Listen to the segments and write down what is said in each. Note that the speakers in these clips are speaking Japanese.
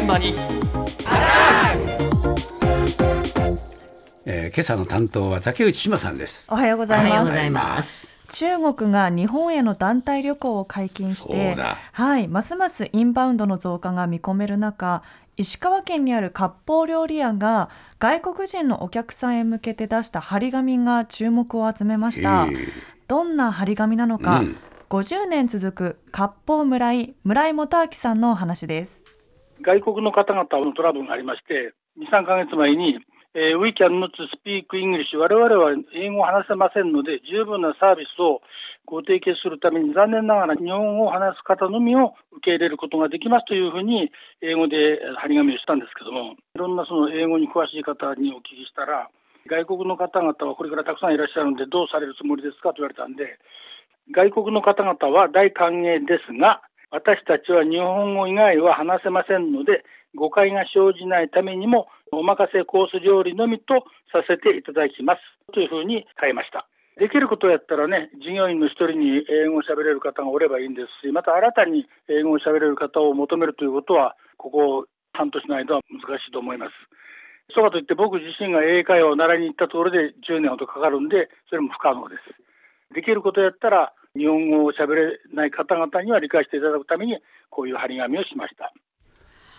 現場にえー今朝の担当は竹内志麻さんです。おはようございます。おはようございます中国が日本への団体旅行を解禁しそうてだ、はい、ますますインバウンドの増加が見込める中、石川県にある割烹料理屋が外国人のお客さんへ向けて出した張り紙が注目を集めました。えーどんな張り紙なのか、うん50年続く割烹村井村井元明さんのお話です。外国の方々のトラブルがありまして、2、3ヶ月前に、えー We can not speak English 我々は英語を話せませんので、十分なサービスをご提供するために、残念ながら日本語を話す方のみを受け入れることができますというふうに、英語で張り紙をしたんですけども、いろんなその英語に詳しい方にお聞きしたら、外国の方々はこれからたくさんいらっしゃるので、どうされるつもりですかと言われたんで、外国の方々は大歓迎ですが、私たちは日本語以外は話せませんので、誤解が生じないためにも、お任せコース料理のみとさせていただきます。というふうに変えました。できることやったらね、従業員の一人に英語を喋れる方がおればいいんですし、また新たに英語を喋れる方を求めるということは、ここ半年の間は難しいと思います。そうかといって僕自身が英会話を習いに行ったところで10年ほどかかるんで、それも不可能です。できることやったら、日本語を喋れない方々には理解していただくために、こういう張り紙をしました。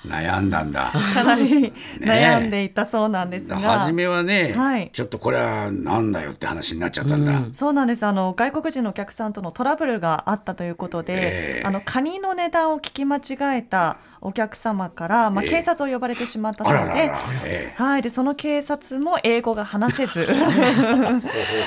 悩んだんだ。かなり悩んでいたそうなんですが、初めはね、はい。ちょっとこれはなんだよって話になっちゃったんだ。うん。そうなんです。あの外国人のお客さんとのトラブルがあったということで、ええ。あのカニの値段を聞き間違えたお客様から、まあ、ええ。警察を呼ばれてしまったそうで,、あららら。えはい、でその警察も英語が話せず、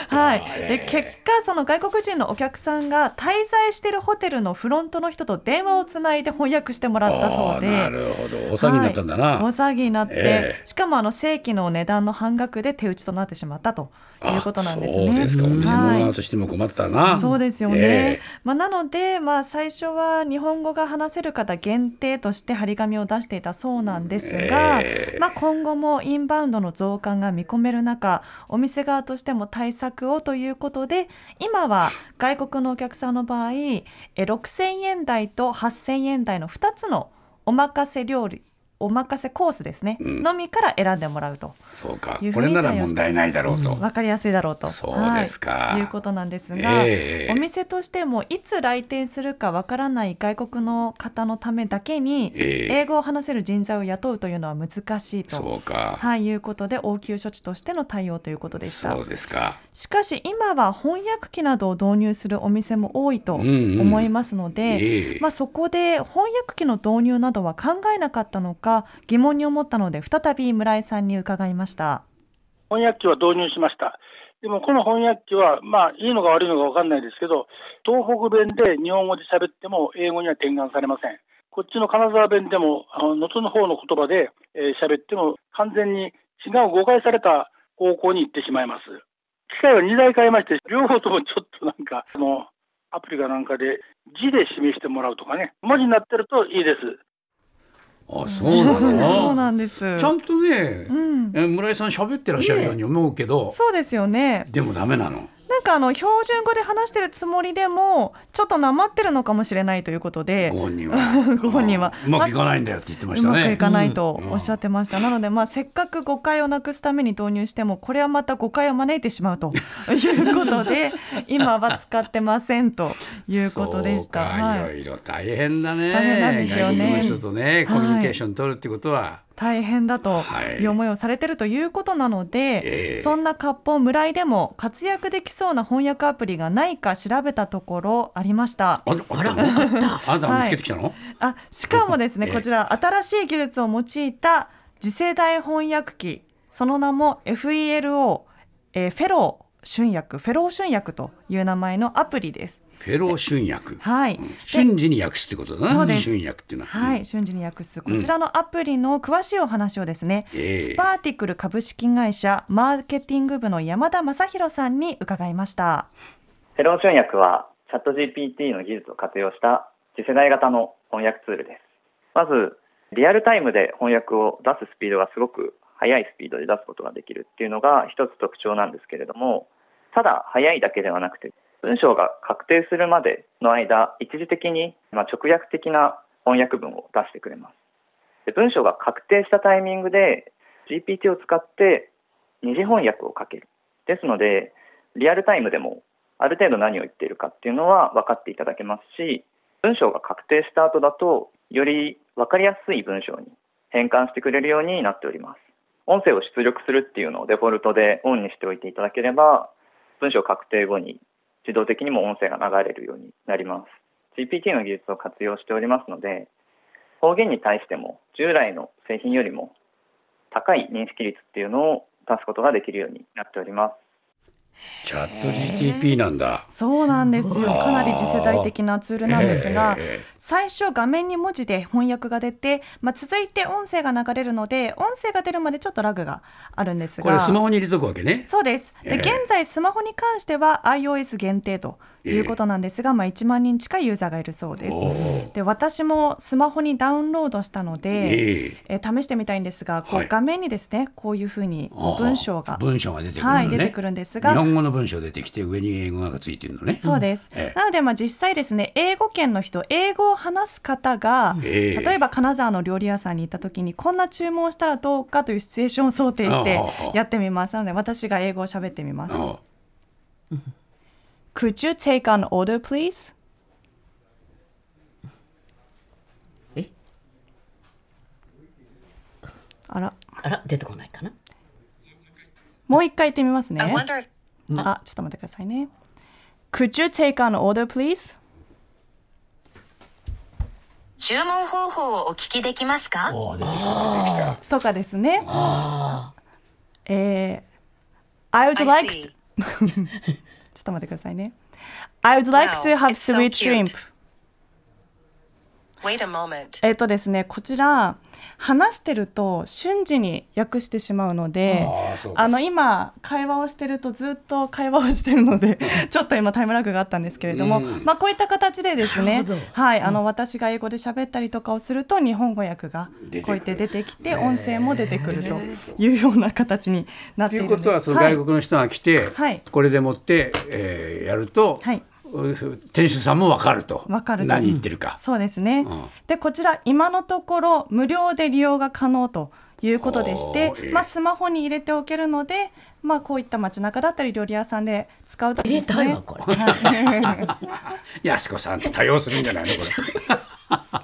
はい、でえ。え結果その外国人のお客さんが滞在しているホテルのフロントの人と電話をつないで翻訳してもらったそうで。ど。お騒ぎになったんだな。は騒ぎになって、ええしかもあの正規の値段の半額で手打ちとなってしまったということなんですね。あそうですか。お店のとしても困ったな。そうですよね。えまあ、なので、まあ、最初は日本語が話せる方限定として張り紙を出していたそうなんですが、ええまあ、今後もインバウンドの増加が見込める中お店側としても対策をということで今は外国のお客さんの場合え6000円台と8000円台の2つのおまかせ料理。お任せコースですね、うん。のみから選んでもらうと。そうか。いう。ふこれなら問題ないだろうと。分かりやすいだろうと。そうですか。はい、いうことなんですが、ええ。お店としてもいつ来店するかわからない外国の方のためだけに、ええ。英語を話せる人材を雇うというのは難しいと。そうか。はい、いうことで応急処置としての対応ということでした。そうですか。しかし今は翻訳機などを導入するお店も多いとうんうん。思いますので、ええ。まあ、そこで翻訳機の導入などは考えなかったのか疑問に思ったので再び村井さんに伺いました。翻訳機は導入しました。でもこの翻訳機は、まあ、いいのか悪いのか分かんないですけど、東北弁で日本語で喋っても英語には転換されません。こっちの金沢弁でも、あの能登の方の言葉でえー喋っても完全に違う誤解された方向に行ってしまいます。機械は2台変えまして、両方ともちょっとなんか、あの、アプリかなんかで字で示してもらうとかね、文字になってるといいです。あ、そうな そうの。なんです。ちゃんとね、うん、え村井さん喋ってらっしゃるように思うけど、そうですよね。でもダメなの。かあの標準語で話してるつもりでもちょっとなまってるのかもしれないということでご本人は。ご本人は。うまくいかないんだよって言ってましたね。うまくいかないとうんおっしゃってました、なのでまあせっかく誤解をなくすために導入してもこれはまた誤解を招いてしまうと いうことで今は使ってませんということでした。そうか、はい。いろいろ大変だね。大変なんですよね。ね、コミュニケーショはン取るってことは。大変だとはい。いう思いをされてるということなので、ええ。そんな割烹村井でも活躍できそうな翻訳アプリがないか調べたところありました。あ、あら、あ 見つけてきたの？あしかもですね、ええ。こちら新しい技術を用いた次世代翻訳機。その名も FELO、えーフェロー春訳フェロー春訳という名前のアプリです。フェロー春訳。はい、うん瞬時に訳すってことだな。そうです春訳っていうのは。はい、瞬時に訳すこちらのアプリの詳しいお話をですね、ええスパーティクル株式会社マーケティング部の山田正弘さんに伺いました。フェロー翻訳はチャット GPT の技術を活用した次世代型の翻訳ツールです。まず、リアルタイムで翻訳を出すスピードがすごく速いスピードで出すことができるっていうのが一つ特徴なんですけれども、ただ速いだけではなくて、文章が確定するまでの間、一時的にま直訳的な翻訳文を出してくれます。で文章が確定したタイミングで GPT を使って二次翻訳をかける。ですので、リアルタイムでもある程度何を言っているかっていうのは分かっていただけますし、文章が確定した後だと、より分かりやすい文章に変換してくれるようになっております。音声を出力するっていうのをデフォルトでオンにしておいていただければ、文章確定後に自動的にも音声が流れるようになります。GPT の技術を活用しておりますので、方言に対しても従来の製品よりも高い認識率っていうのを出すことができるようになっております。チャット GTP なんだ。そうなんです。よかなり次世代的なツールなんですが、え。最初画面に文字で翻訳が出て、まあ、続いて音声が流れるので音声が出るまでちょっとラグがあるんですが。これスマホに入れとくわけね。そうです。で、ええ。現在スマホに関しては iOS 限定ということなんですが、まあ、1万人近いユーザーがいるそうです。で私もスマホにダウンロードしたので、ええ。えー試してみたいんですがこはい。う画面にですねこういうふうに文章が文章が出てくるのね。はい出てくるんですが日本語の文章出てきて上に英語がついてるのね。そうです、ええ。なのでまあ実際ですね英語圏の人英語を話す方が、ええ。例えば金沢の料理屋さんに行った時にこんな注文をしたらどうかというシチュエーションを想定してやってみます。なので私が英語を喋ってみます。あ Could you take an order please? えあらあら出てこないかなもう一回言ってみますね I wonder if あちょっと待ってくださいね Could you take an order please? 注文方法をお聞きできますかとかですねあえー I would like to ちょっと待ってくださいね I would like to Wow, have it's so sweet cute. shrimp Wait a moment. えっとですねこちら話してると瞬時に訳してしまうのであの今会話をしてるとずっと会話をしてるので ちょっと今タイムラグがあったんですけれども、うん。まあこういった形でですねはいあの私が英語で喋ったりとかをすると日本語訳がこうやって出てきて音声も出てくるというような形になっといていうる。んです。ことはそのはい外国の人が来て、はい。これでもって、えーやると、はい店主さんも分かると。わかると。何言ってるか。そうですね、うん。でこちら今のところ無料で利用が可能ということでしてまあ、スマホに入れておけるので、まあ、こういった街中だったり料理屋さんで使うと入れたいわこれ。やすこさん多用するんじゃないのこれ。